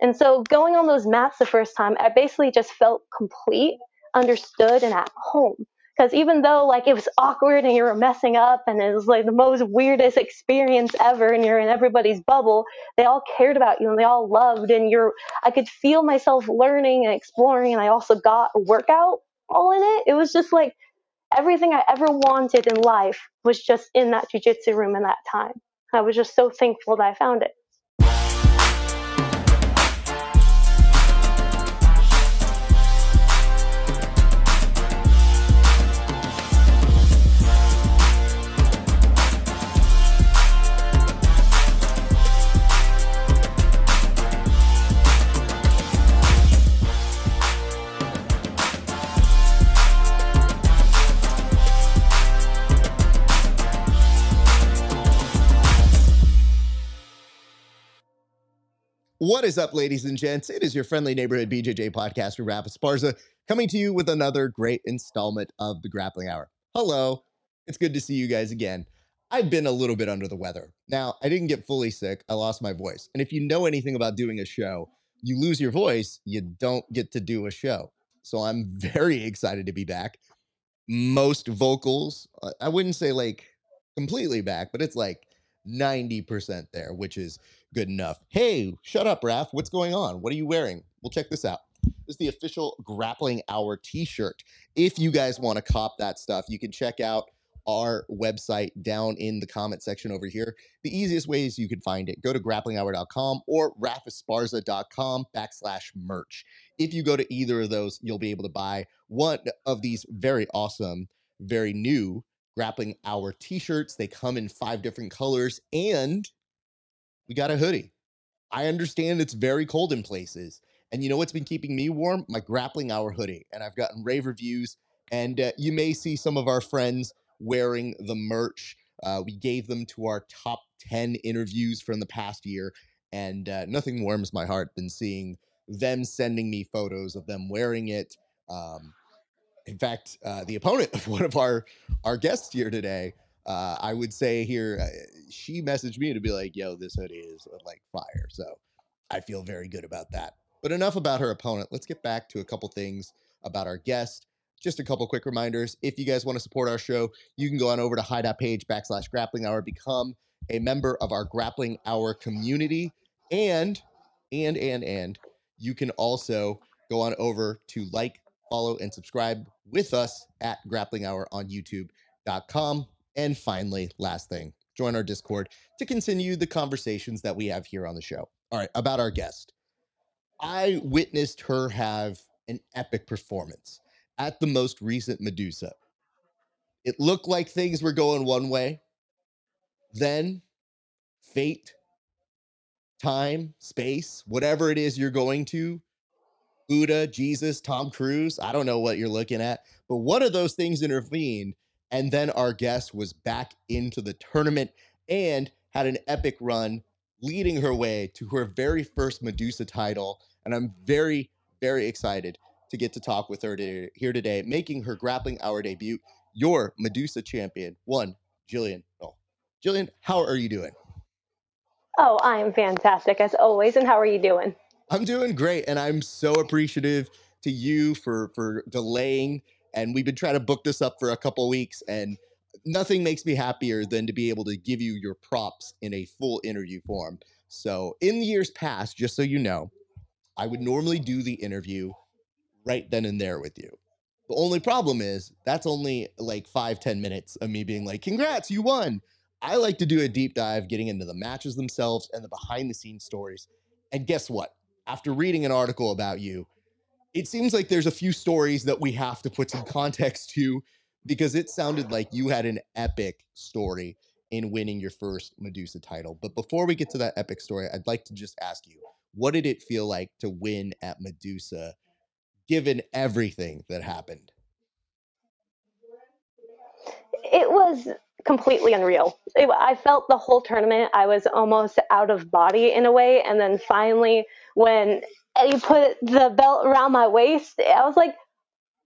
And so going on those mats the first time, I basically just felt complete, understood, and at home. Because even though like it was awkward and you were messing up and it was like the most weirdest experience ever and you're in everybody's bubble, they all cared about you and they all loved and you're I could feel myself learning and exploring and I also got a workout all in it. It was just like everything I ever wanted in life was just in that jujitsu room in that time. I was just so thankful that I found it. What is up, ladies and gents? It is your friendly neighborhood BJJ podcaster, Rafe Esparza, coming to you with another great installment of the Grappling Hour. Hello, it's good to see you guys again. I've been a little bit under the weather. Now, I didn't get fully sick, I lost my voice. And if you know anything about doing a show, you lose your voice, you don't get to do a show. So I'm very excited to be back. Most vocals, I wouldn't say like completely back, but it's like 90% there, which is good enough. Hey, shut up, Rafe. What's going on? What are you wearing? We'll check this out. This is the official Grappling Hour t shirt. If you guys want to cop that stuff, you can check out our website down in the comment section over here. The easiest ways you can find it, go to grapplinghour.com or rafesparza.com backslash merch. If you go to either of those, you'll be able to buy one of these very awesome, very new Grappling Hour t shirts. They come in five different colors, and we got a hoodie. I understand it's very cold in places. And you know what's been keeping me warm? My Grappling Hour hoodie. And I've gotten rave reviews. And uh, you may see some of our friends wearing the merch. Uh, we gave them to our top 10 interviews from the past year. And uh, nothing warms my heart than seeing them sending me photos of them wearing it. Um, in fact, uh, the opponent of one of our our guests here today, uh, I would say here, uh, she messaged me to be like, "Yo, this hoodie is uh, like fire." So I feel very good about that. But enough about her opponent. Let's get back to a couple things about our guest. Just a couple quick reminders. If you guys want to support our show, you can go on over to hi.page backslash grappling hour, become a member of our grappling hour community, and and and and you can also go on over to like, follow, and subscribe with us at Grappling Hour on YouTube.com. And finally, last thing, join our Discord to continue the conversations that we have here on the show. All right, about our guest. I witnessed her have an epic performance at the most recent Medusa. It looked like things were going one way. Then, fate, time, space, whatever it is you're going to, Buddha, Jesus, Tom Cruise. I don't know what you're looking at, but one of those things intervened. And then our guest was back into the tournament and had an epic run, leading her way to her very first Medusa title. And I'm very, very excited to get to talk with her today, here today, making her grappling hour debut. Your Medusa champion, one, Gillian. Oh, Gillian, how are you doing? Oh, I am fantastic as always. And how are you doing? I'm doing great, and I'm so appreciative to you for for delaying. And we've been trying to book this up for a couple weeks, and nothing makes me happier than to be able to give you your props in a full interview form. So, in the years past, just so you know, I would normally do the interview right then and there with you. The only problem is that's only like five ten minutes of me being like, congrats, you won. I like to do a deep dive, getting into the matches themselves and the behind the scenes stories. And guess what? after reading an article about you, it seems like there's a few stories that we have to put some context to because it sounded like you had an epic story in winning your first Medusa title. But before we get to that epic story, I'd like to just ask you, what did it feel like to win at Medusa given everything that happened? It was completely unreal. It, I felt the whole tournament I was almost out of body in a way and then finally when Eddie put the belt around my waist, I was like,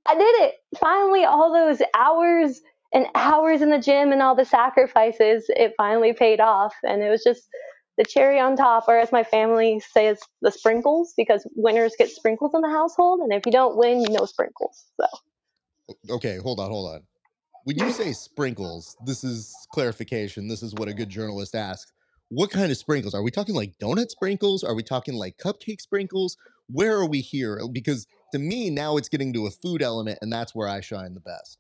I did it. Finally, all those hours and hours in the gym and all the sacrifices, it finally paid off. And it was just the cherry on top, or as my family says, the sprinkles, because winners get sprinkles in the household, and if you don't win, know sprinkles. So. Okay, hold on, hold on. When you say sprinkles, this is clarification. This is what a good journalist asks. What kind of sprinkles? Are we talking like donut sprinkles? Are we talking like cupcake sprinkles? Where are we here? Uh, because to me, now it's getting to a food element, and that's where I shine the best.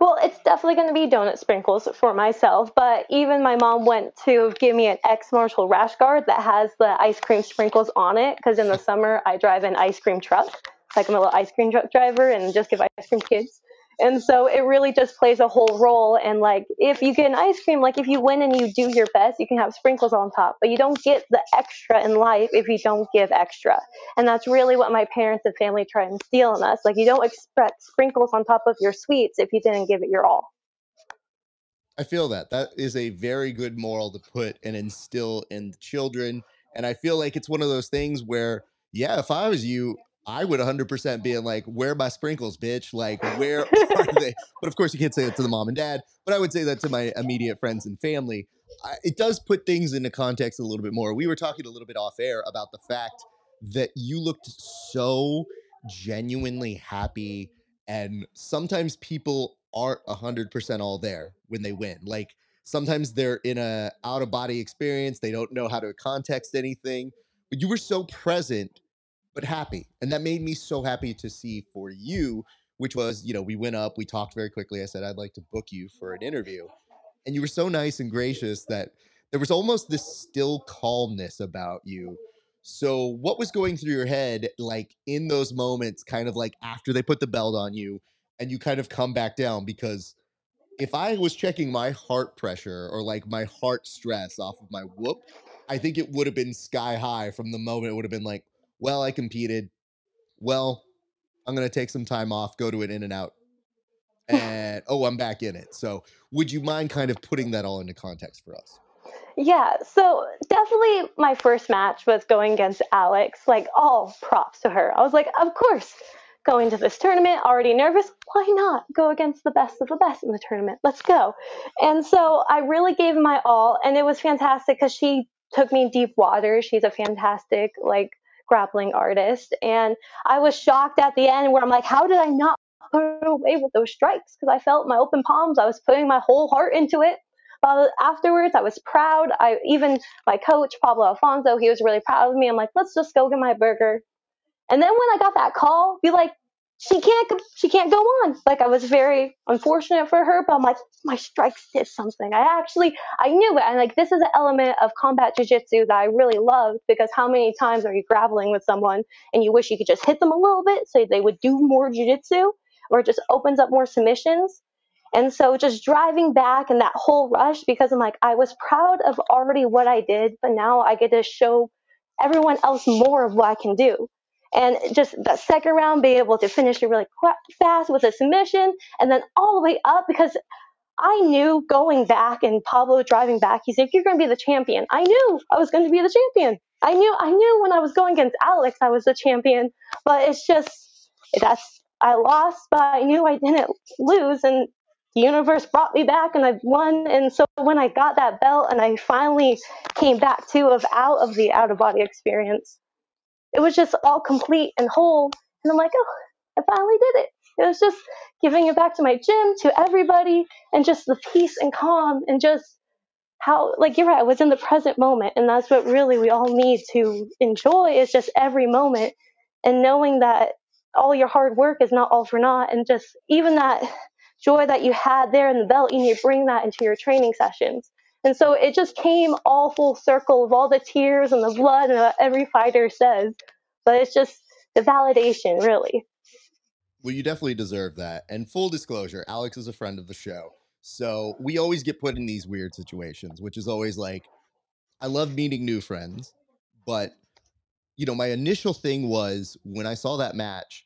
Well, it's definitely going to be donut sprinkles for myself, but even my mom went to give me an XMARTIAL rash guard that has the ice cream sprinkles on it because in the summer I drive an ice cream truck, like I'm a little ice cream truck driver and just give ice cream to kids. And so it really just plays a whole role. And like, if you get an ice cream, like if you win and you do your best, you can have sprinkles on top, but you don't get the extra in life if you don't give extra. And that's really what my parents and family try and instill in us. Like, you don't expect sprinkles on top of your sweets if you didn't give it your all. I feel that. That is a very good moral to put and instill in children. And I feel like it's one of those things where, yeah, if I was you, I would 100% be like, where are my sprinkles, bitch? Like, where are they? But of course, you can't say that to the mom and dad, but I would say that to my immediate friends and family. I, it does put things into context a little bit more. We were talking a little bit off air about the fact that you looked so genuinely happy, and sometimes people aren't 100% all there when they win. Like, sometimes they're in a out of body experience, they don't know how to context anything, but you were so present but happy. And that made me so happy to see for you, which was, you know, we went up, we talked very quickly. I said, I'd like to book you for an interview. And you were so nice and gracious that there was almost this still calmness about you. So, what was going through your head, like in those moments, kind of like after they put the belt on you and you kind of come back down? Because if I was checking my heart pressure or like my heart stress off of my whoop, I think it would have been sky high from the moment it would have been like, well, I competed. Well, I'm going to take some time off, go to an in and out. And oh, I'm back in it. So, would you mind kind of putting that all into context for us? Yeah, so definitely my first match was going against Alex. Like, all props to her. I was like, of course, going to this tournament, already nervous. Why not go against the best of the best in the tournament? Let's go. And so I really gave my all, and it was fantastic because she took me deep water. She's a fantastic, like, grappling artist. And I was shocked at the end where I'm like, how did I not put away with those strikes? Because I felt my open palms. I was putting my whole heart into it. But afterwards, I was proud. I even my coach Pablo Alfonso, he was really proud of me. I'm like, let's just go get my burger. And then when I got that call, be like, she can't she can't go on. Like I was very unfortunate for her, but I'm like my strikes did something. I actually I knew it, and like this is an element of combat jujitsu that I really loved because how many times are you grappling with someone and you wish you could just hit them a little bit so they would do more jujitsu, or it just opens up more submissions. And so just driving back and that whole rush because I'm like I was proud of already what I did, but now I get to show everyone else more of what I can do and just that second round being able to finish it really fast with a submission and then all the way up because I knew going back and Pablo driving back, he said, You're gonna be the champion. I knew I was gonna be the champion. I knew I knew when I was going against Alex I was the champion, but it's just that's I lost, but I knew I didn't lose and the universe brought me back and I won. And so when I got that belt and I finally came back to of out of the out of body experience, it was just all complete and whole. And I'm like, oh, I finally did it. It was just giving it back to my gym, to everybody, and just the peace and calm and just how, like, you're right, I was in the present moment. And that's what really we all need to enjoy is just every moment and knowing that all your hard work is not all for naught. And just even that joy that you had there in the belt, you need to bring that into your training sessions. And so it just came all full circle of all the tears and the blood and what every fighter says. But it's just the validation, really. Well, you definitely deserve that. And full disclosure, Alex is a friend of the show. So we always get put in these weird situations, which is always like, I love meeting new friends. But, you know, my initial thing was when I saw that match,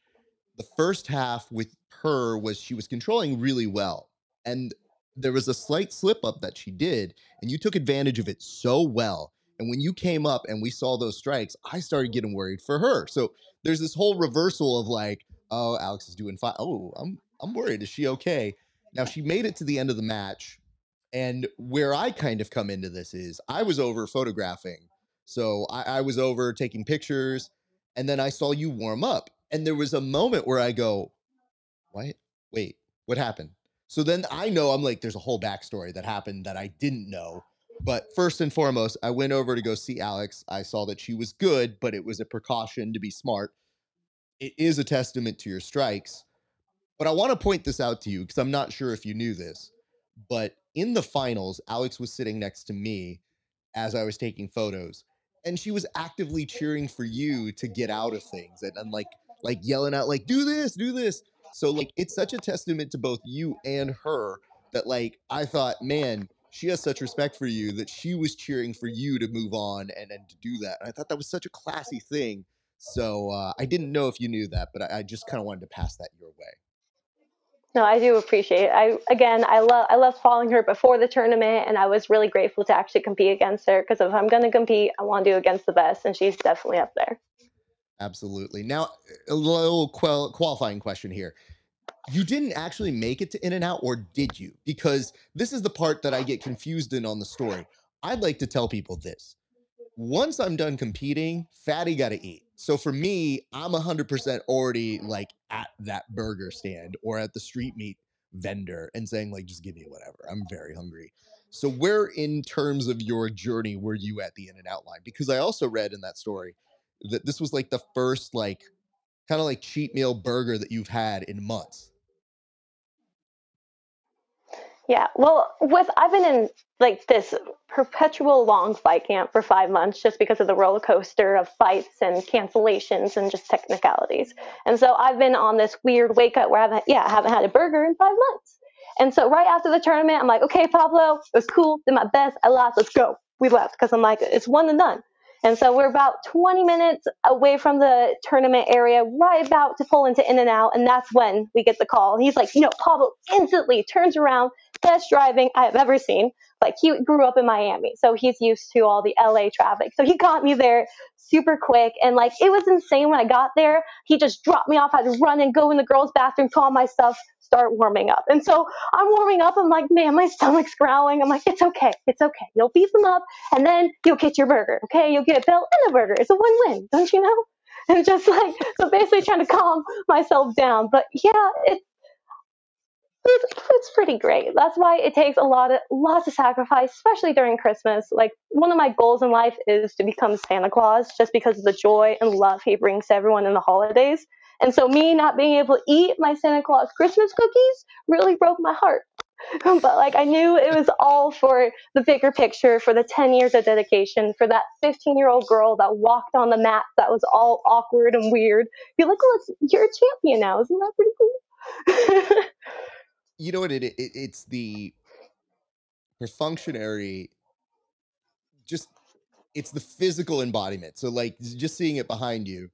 the first half with her was she was controlling really well. And there was a slight slip up that she did, and you took advantage of it so well. And when you came up and we saw those strikes, I started getting worried for her. So there's this whole reversal of like, oh, Alex is doing fine. Oh, I'm I'm worried. Is she okay? Now she made it to the end of the match, And where I kind of come into this is I was over photographing. So I, I was over taking pictures, and then I saw you warm up. And there was a moment where I go, What? Wait, what happened? So then I know I'm like, there's a whole backstory that happened that I didn't know. But first and foremost, I went over to go see Alex. I saw that she was good, but it was a precaution to be smart. It is a testament to your strikes. But I want to point this out to you because I'm not sure if you knew this. But in the finals, Alex was sitting next to me as I was taking photos, and she was actively cheering for you to get out of things and, and like like yelling out like do this, do this. So like it's such a testament to both you and her that like I thought, man, she has such respect for you that she was cheering for you to move on and and to do that. And I thought that was such a classy thing. So uh, I didn't know if you knew that, but I, I just kind of wanted to pass that your way. No, I do appreciate it. I again, I love I love following her before the tournament, and I was really grateful to actually compete against her because if I'm going to compete, I want to do against the best, and she's definitely up there. Absolutely. Now, a little qual- qualifying question here. You didn't actually make it to In and Out, or did you? Because this is the part that I get confused in on the story. I'd like to tell people this. Once I'm done competing, fatty got to eat. So for me, I'm 100% already like at that burger stand or at the street meat vendor and saying, like, just give me whatever. I'm very hungry. So, where in terms of your journey were you at the In and Out line? Because I also read in that story that this was like the first like kind of like cheat meal burger that you've had in months. Yeah, well, with I've been in like this perpetual long fight camp for five months just because of the roller coaster of fights and cancellations and just technicalities. And so I've been on this weird wake up where I haven't, yeah, I haven't had a burger in five months. And so right after the tournament, I'm like, okay, Pablo, it was cool, did my best, I lost, let's go. We left because I'm like, it's one and done. And so we're about 20 minutes away from the tournament area, right about to pull into In and Out, and that's when we get the call. He's like, you know, Pablo instantly turns around, best driving I have ever seen. Like he grew up in Miami, so he's used to all the LA traffic. So he got me there super quick, and like it was insane when I got there. He just dropped me off. I had to run and go in the girls' bathroom, call my stuff, start warming up. And so I'm warming up. I'm like, man, my stomach's growling. I'm like, it's okay. It's okay. You'll beat them up and then you'll get your burger. Okay. You'll get a belt and a burger. It's a win win. Don't you know? And just like, so basically trying to calm myself down. But yeah, it, it's, it's pretty great. That's why it takes a lot of lots of sacrifice, especially during Christmas. Like one of my goals in life is to become Santa Claus, just because of the joy and love he brings to everyone in the holidays. And so me not being able to eat my Santa Claus Christmas cookies really broke my heart. but like I knew it was all for the bigger picture, for the 10 years of dedication, for that 15 year old girl that walked on the mat that was all awkward and weird. You're like, oh, you're a champion now. Isn't that pretty cool? you know what? It, it it's the perfunctionary, just it's the physical embodiment. So like just seeing it behind you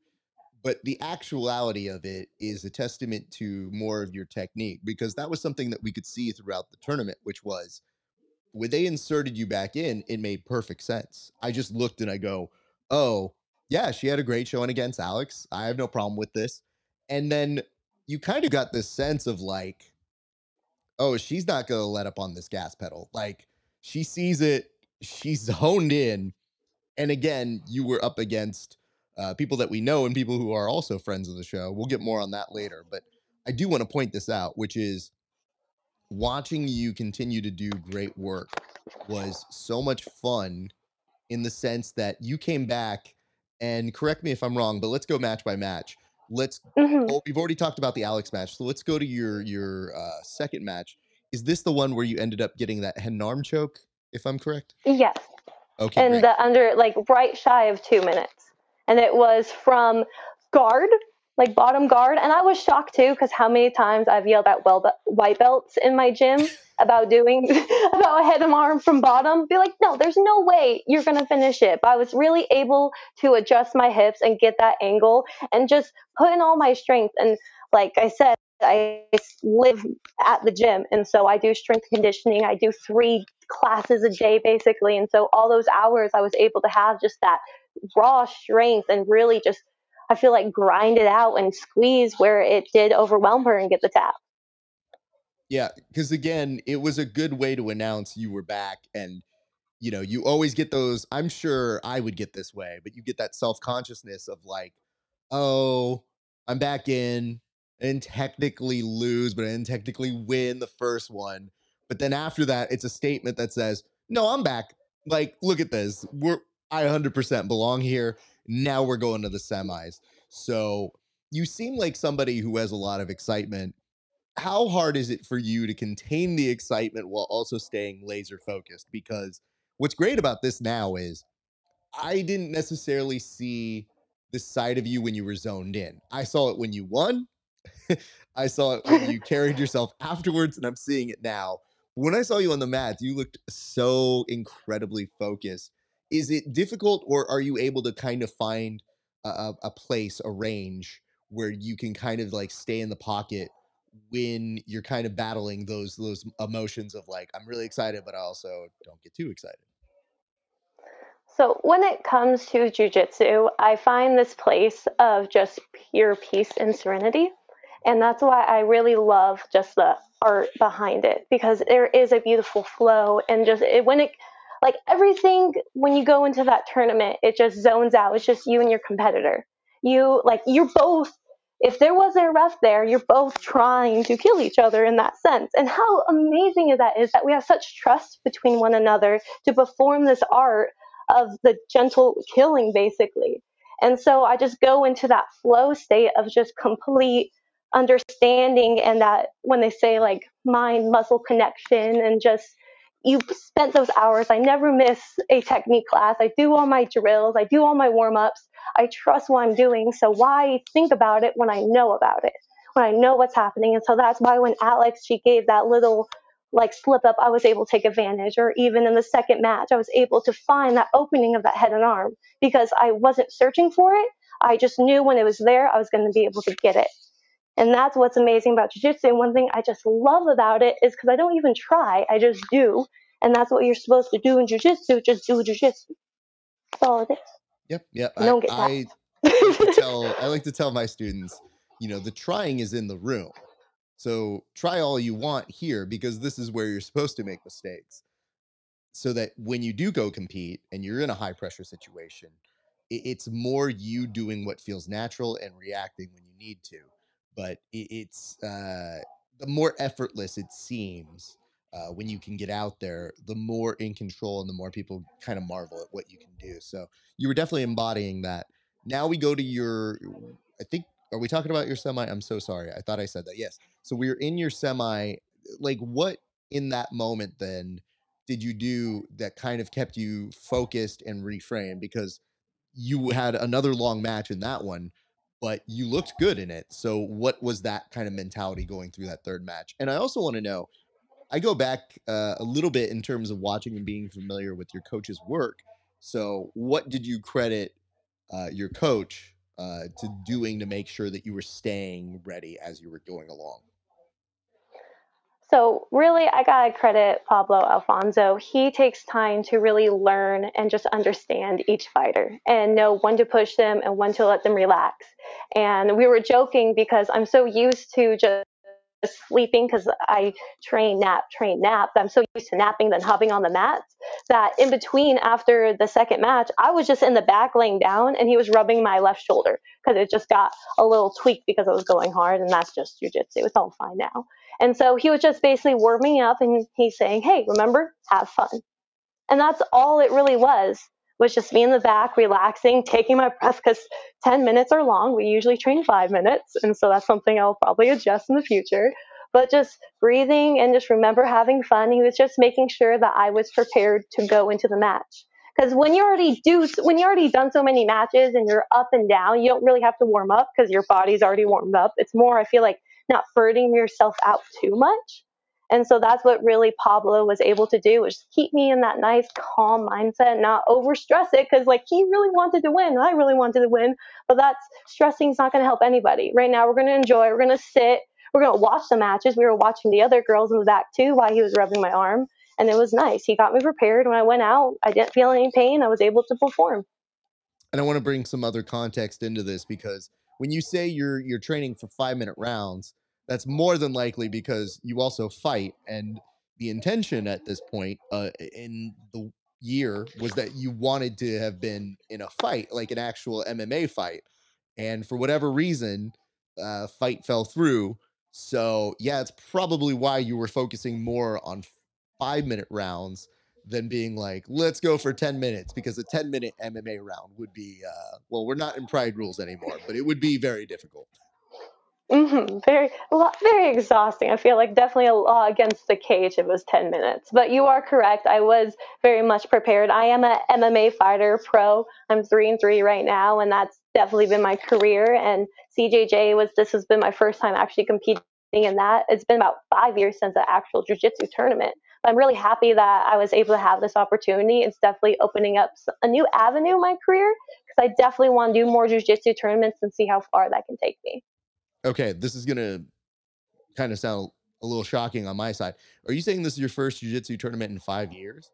but the actuality of it is a testament to more of your technique because that was something that we could see throughout the tournament which was when they inserted you back in it made perfect sense. I just looked and i go oh yeah she had a great showing against alex. I have no problem with this. And then you kind of got this sense of like oh she's not gonna let up on this gas pedal. Like she sees it she's honed in and again you were up against uh, people that we know and people who are also friends of the show. We'll get more on that later. But I do want to point this out, which is watching you continue to do great work was so much fun in the sense that you came back and correct me if I'm wrong, but let's go match by match. Let's. Mm-hmm. Oh, we've already talked about the Alex match, so let's go to your your uh, second match. Is this the one where you ended up getting that hen arm choke? If I'm correct. Yes. Okay. And great. the under like right shy of two minutes and it was from guard, like bottom guard. And I was shocked too, because how many times I've yelled at well white belts in my gym about doing about a head and arm from bottom. Be like, no, there's no way you're gonna finish it. But I was really able to adjust my hips and get that angle and just put in all my strength. And like I said, I live at the gym, and so I do strength conditioning. I do three classes a day basically, and so all those hours I was able to have just that raw strength and really just I feel like grind it out and squeeze where it did overwhelm her and get the tap. Yeah, because again, it was a good way to announce you were back and you know, you always get those. I'm sure I would get this way, but you get that self consciousness of like, oh, I'm back in and technically lose, but I didn't technically win the first one. But then after that, it's a statement that says, no, I'm back. Like, look at this. We're, I 100% belong here. Now we're going to the semis. So you seem like somebody who has a lot of excitement. How hard is it for you to contain the excitement while also staying laser focused? Because what's great about this now is I didn't necessarily see the side of you when you were zoned in. I saw it when you won. I saw it when you carried yourself afterwards, and I'm seeing it now. When I saw you on the mat, you looked so incredibly focused. Is it difficult, or are you able to kind of find a, a place, a range where you can kind of like stay in the pocket when you're kind of battling those those emotions of like I'm really excited, but I also don't get too excited. So when it comes to jujitsu, I find this place of just pure peace and serenity. And that's why I really love just the art behind it because there is a beautiful flow and just it, when it like everything when you go into that tournament, it just zones out. It's just you and your competitor. You like you're both if there wasn't a ref there, you're both trying to kill each other in that sense. And how amazing is that is that we have such trust between one another to perform this art of the gentle killing basically. And so I just go into that flow state of just complete understanding and that when they say like mind muscle connection and just you spent those hours. I never miss a technique class. I do all my drills, I do all my warm ups. I trust what I'm doing. So why think about it when I know about it? When I know what's happening. And so that's why when Alex she gave that little like slip up, I was able to take advantage. Or even in the second match, I was able to find that opening of that head and arm because I wasn't searching for it. I just knew when it was there, I was going to be able to get it. And that's what's amazing about jiu-jitsu. And one thing I just love about it is because I don't even try, I just do. And that's what you're supposed to do in jiu-jitsu, just do jiu-jitsu. That's all it is. Yep, yep. I, don't get I, I like tell I like to tell my students, you know, the trying is in the room. So try all you want here because this is where you're supposed to make mistakes. So that when you do go compete and you're in a high pressure situation, it's more you doing what feels natural and reacting when you need to but it, it's uh, the more effortless it seems uh, when you can get out there, the more in control and the more people kind of marvel at what you can do. So you were definitely embodying that. Now we go to your, I think, are we talking about your semi? I'm so sorry. I thought I said that. Yes. So we are in your semi. Like, what in that moment then did you do that kind of kept you focused and reframed? Because you had another long match in that one but you looked good in it. So what was that kind of mentality going through that third match? And I also want to know, I go back uh, a little bit in terms of watching and being familiar with your coach's work. So what did you credit uh, your coach uh, to doing to make sure that you were staying ready as you were going along? So, really, I got to credit Pablo Alfonso. He takes time to really learn and just understand each fighter and know when to push them and when to let them relax. And we were joking because I'm so used to just sleeping because I train nap, train nap. I'm so used to napping than hopping on the mats that in between after the second match, I was just in the back laying down and he was rubbing my left shoulder because it just got a little tweaked because I was going hard and that's just jujitsu. It's all fine now. And so he was just basically warming up and he's saying, Hey, remember, have fun. And that's all it really was, was just me in the back, relaxing, taking my breath because 10 minutes are long. We usually train five minutes. And so that's something I'll probably adjust in the future. But just breathing and just remember having fun. He was just making sure that I was prepared to go into the match. Because when you already do, when you already done so many matches and you're up and down, you don't really have to warm up because your body's already warmed up. It's more, I feel like, not burning yourself out too much. And so that's what really Pablo was able to do was keep me in that nice calm mindset, not over stress it because like he really wanted to win. I really wanted to win, but that's stressing is not going to help anybody. Right now we're going to enjoy, we're going to sit, we're going to watch the matches. We were watching the other girls in the back too while he was rubbing my arm and it was nice. He got me prepared when I went out. I didn't feel any pain. I was able to perform. And I want to bring some other context into this because when you say you're you're training for 5 minute rounds, that's more than likely because you also fight and the intention at this point uh, in the year was that you wanted to have been in a fight like an actual mma fight and for whatever reason uh, fight fell through. So yeah it's probably why you were focusing more on five minute rounds than being like let's go for 10 minutes because a 10 minute mma round would be uh, well we're not in pride rules anymore but it would be very difficult hmm Very, lot, very exhausting. I feel like definitely a law against the cage. It was ten minutes, but you are correct. I was very much prepared. I am a MMA fighter pro. I'm three and three right now, and that's definitely been my career. And CJJ was this has been my first time actually competing in that. It's been about five years since the actual jiu-jitsu tournament. I'm really happy that I was able to have this opportunity. It's definitely opening up a new avenue in my career because I definitely want to do more jiu-jitsu tournaments and see how far that can take me okay, this is gonna kind of sound a little shocking on my side. Are you saying this is your first jiu-jitsu tournament in five years?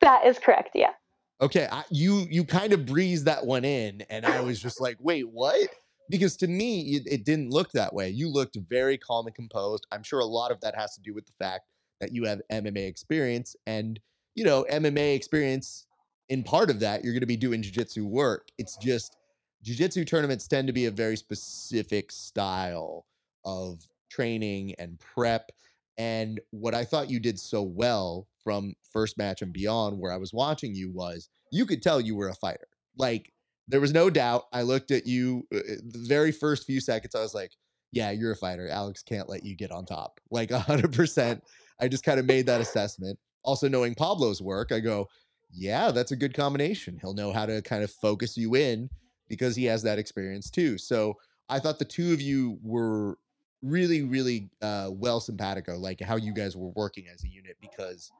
That is correct. Yeah. Okay, I, you you kind of breezed that one in, and I was just like, wait, what? Because to me, it, it didn't look that way. You looked very calm and composed. I'm sure a lot of that has to do with the fact that you have MMA experience, and you know, MMA experience. In part of that, you're going to be doing jiu-jitsu work. It's just jiu-jitsu tournaments tend to be a very specific style of training and prep and what i thought you did so well from first match and beyond where i was watching you was you could tell you were a fighter like there was no doubt i looked at you uh, uh, the very first few seconds i was like yeah you're a fighter alex can't let you get on top like 100% i just kind of made that assessment also knowing pablo's work i go yeah that's a good combination he'll know how to kind of focus you in because he has that experience too. So I thought the two of you were really, really uh, well simpatico, like how you guys were working as a unit. Because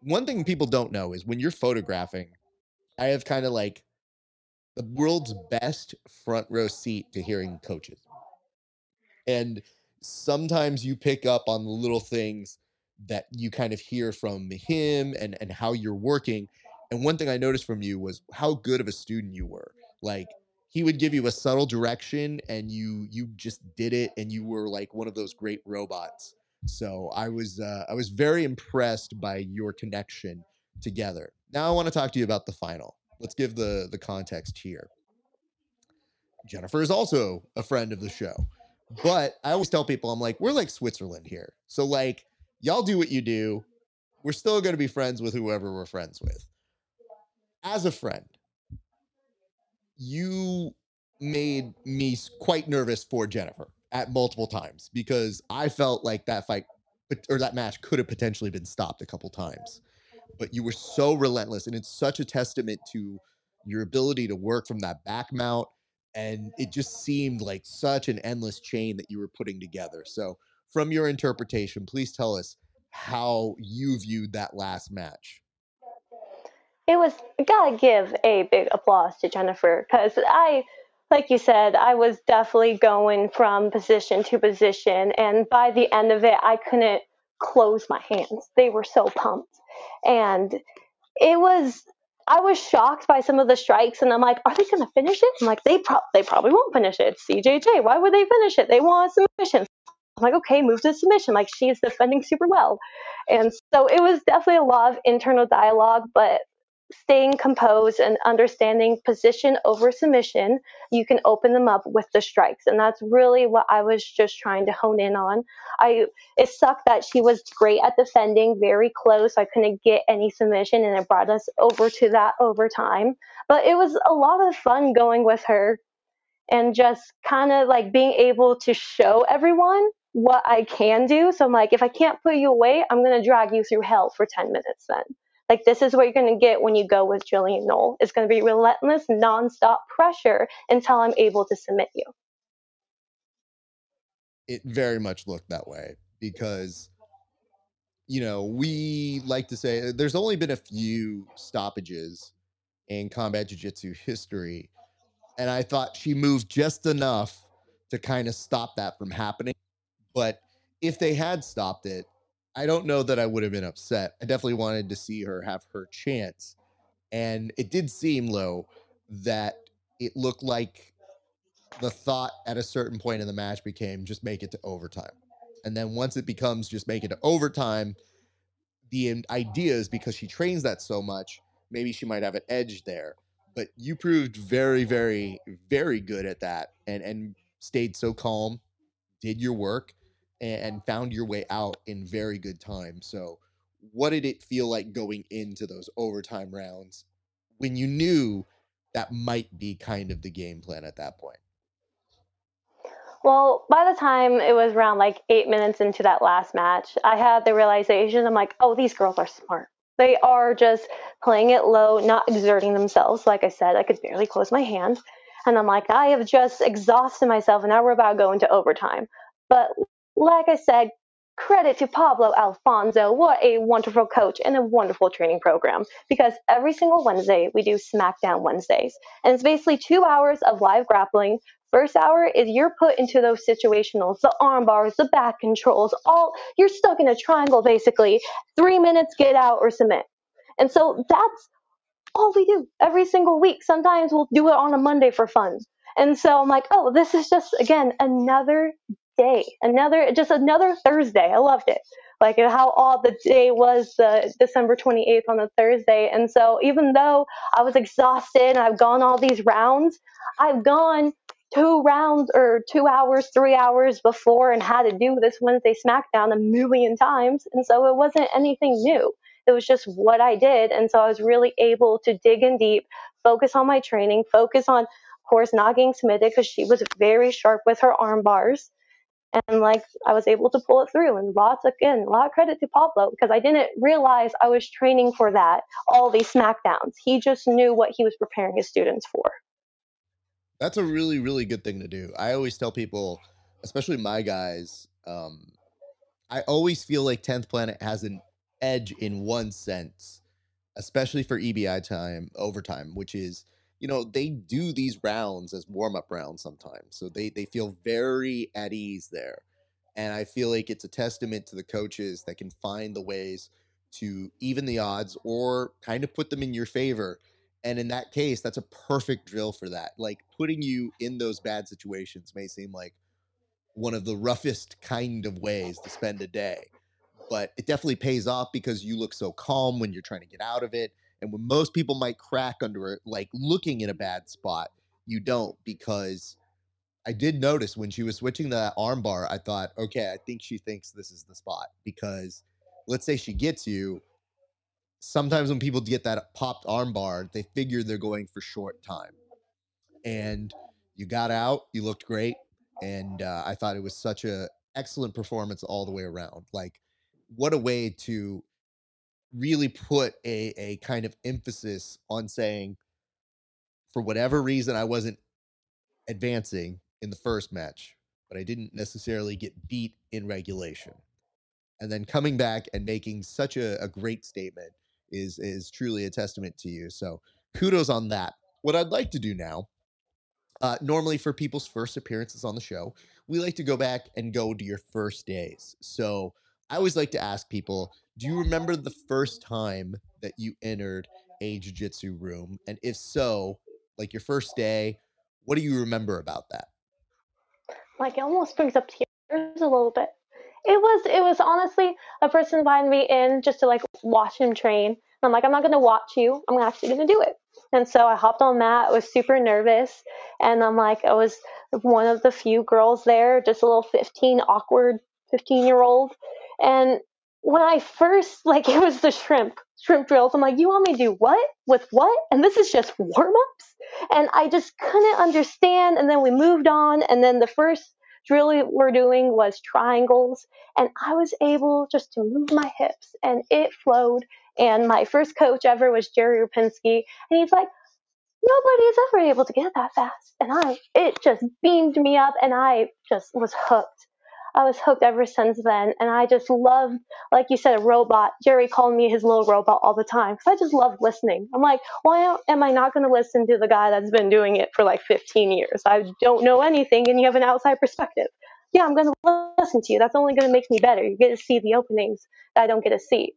one thing people don't know is when you're photographing, I have kind of like the world's best front row seat to hearing coaches. And sometimes you pick up on the little things that you kind of hear from him and and how you're working. And one thing I noticed from you was how good of a student you were. Like he would give you a subtle direction and you you just did it and you were like one of those great robots so i was uh, i was very impressed by your connection together now i want to talk to you about the final let's give the the context here jennifer is also a friend of the show but i always tell people i'm like we're like switzerland here so like y'all do what you do we're still going to be friends with whoever we're friends with as a friend you made me quite nervous for Jennifer at multiple times because I felt like that fight or that match could have potentially been stopped a couple times. But you were so relentless, and it's such a testament to your ability to work from that back mount. And it just seemed like such an endless chain that you were putting together. So, from your interpretation, please tell us how you viewed that last match it was gotta give a big applause to Jennifer because I, like you said, I was definitely going from position to position, and by the end of it, I couldn't close my hands. They were so pumped, and it was. I was shocked by some of the strikes, and I'm like, "Are they going to finish it?" I'm like, "They pro- they probably won't finish it." CJJ. Why would they finish it? They want a submission. I'm like, okay, move to submission. Like she's defending super well. And so it was definitely a lot of internal dialogue, but staying composed and understanding position over submission, you can open them up with the strikes. And that's really what I was just trying to hone in on. I it sucked that she was great at defending, very close. I couldn't get any submission and it brought us over to that overtime. But it was a lot of fun going with her and just kind of like being able to show everyone what I can do. So I'm like, if I can't put you away, I'm gonna drag you through hell for 10 minutes then. Like this is what you're going to get when you go with Gillian Noll. It's going to be relentless, nonstop pressure until I'm able to submit you. It very much looked that way because, you know, we like to say there's only been a few stoppages in combat jiu-jitsu history, and I thought she moved just enough to kind of stop that from happening. But if they had stopped it, I don't know that I would have been upset. I definitely wanted to see her have her chance. And it did seem, low that it looked like the thought at a certain point in the match became just make it to overtime. And then once it becomes just make it to overtime, the idea is because she trains that so much, maybe she might have an edge there. But you proved very, very, very good at that and, and stayed so calm, did your work, and, found your way out in very good time. So, what did it feel like going into those overtime rounds when you knew that might be kind of the game plan at that point? Well, by the time it was around like eight minutes into that last match, I had the realization I'm like, oh, these girls are smart. They are just playing it low, not exerting themselves. Like I said, I could barely close my hand. And I'm like, I have just exhausted myself, and now we're about going to go into overtime. But like I said, credit to Pablo Alfonso. What a wonderful coach and a wonderful training program. Because every single Wednesday, we do SmackDown Wednesdays. And it's basically two hours of live grappling. First hour is you're put into those situationals, the arm bars, the back controls, all you're stuck in a triangle basically. Three minutes, get out or submit. And so that's all we do every single week. Sometimes we'll do it on a Monday for fun. And so I'm like, oh, this is just, again, another day, another just another Thursday. I loved it. Like how odd the day was, uh, December 28th on a Thursday. And so even though I was exhausted and I've gone all these rounds, I've gone two rounds or two hours, three hours before and had to do this Wednesday SmackDown a million times. And so it wasn't anything new. It was just what I did. And so I was really able to dig in deep, focus on my training, focus on, of course, not getting because she was very sharp with her arm bars and like I was able to pull it through. And lots again, a lot of credit to Pablo because I didn't realize I was training for that all these smackdowns. He just knew what he was preparing his students for. That's a really really good thing to do. I always tell people, especially my guys, um, I always feel like Tenth Planet has an edge in one sense, especially for EBI time overtime, which is you know, they do these rounds as warm up rounds sometimes. So they, they feel very at ease there. And I feel like it's a testament to the coaches that can find the ways to even the odds or kind of put them in your favor. And in that case, that's a perfect drill for that. Like putting you in those bad situations may seem like one of the roughest kind of ways to spend a day, but it definitely pays off because you look so calm when you're trying to get out of it and when most people might crack under it, like looking in a bad spot, you don't because I did notice when she was switching the armbar, I thought, okay, I think she thinks this is the spot because let's say she gets you. Sometimes when people get that popped armbar, they figure they're going for short time. And you got out, you looked great. And uh, I thought it was such a excellent performance all the way around. Like, what a way to really put a, a kind of emphasis on saying, for whatever reason, I wasn't advancing in the first match, but I didn't necessarily get beat in regulation. And then coming back and making such a, a great statement is is truly a testament to you. So kudos on that. What I'd like to do now, uh, normally for people's first appearances on the show, we like to go back and go to your first days. So I always like to ask people do you remember the first time that you entered a jiu-jitsu room? And if so like your first day what do you remember about that? Like it almost brings up tears a little bit. It was it was honestly a person invited me in just to like watch him train. I'm like i'm not to watch you. I'm actually to do it. And so i hopped on that. i was super nervous. And i'm like i was one of the few girls there just a little 15 awkward 15 year old and when I first like it was the shrimp shrimp drills. I'm like, you want me to do what with what? And this is just warm ups. And I just couldn't understand. And then we moved on. And then the first drill we were doing was triangles. And I was able just to move my hips and it flowed. And my first coach ever was Jerry Rapinski. And he's like, nobody's ever able to get that fast. And I, it just beamed me up and I just was hooked. I was hooked ever since then. And I just love, like you said, a robot. Jerry called me his little robot all the time because I just love listening. I'm like, why am I not going to listen to the guy that's been doing it for like 15 years? I don't know anything and you have an outside perspective. Yeah, I'm going to listen to you. That's only going to make me better. You get to see the openings that I don't get to see.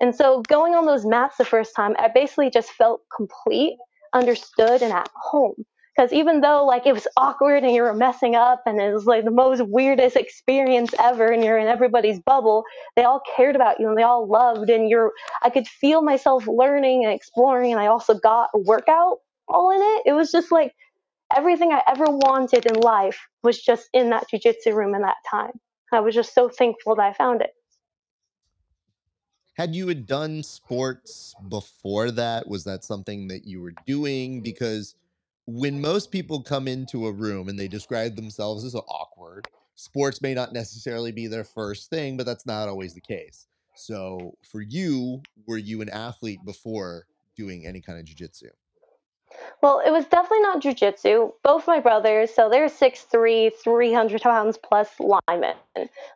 And so going on those mats the first time, I basically just felt complete, understood, and at home Because even though like it was awkward and you were messing up and it was like the most weirdest experience ever and you're in everybody's bubble, they all cared about you and they all loved and you're I could feel myself learning and exploring and I also got a workout all in it. It was just like everything I ever wanted in life was just in that jujitsu room in that time. I was just so thankful that I found it. Had you had done sports before that? Was that something that you were doing? Because when most people come into a room and they describe themselves as awkward, sports may not necessarily be their first thing, but that's not always the case. So for you, were you an athlete before doing any kind of jujitsu? Well, it was definitely not jujitsu. Both my brothers, so they're 6'3, 300 pounds plus linemen.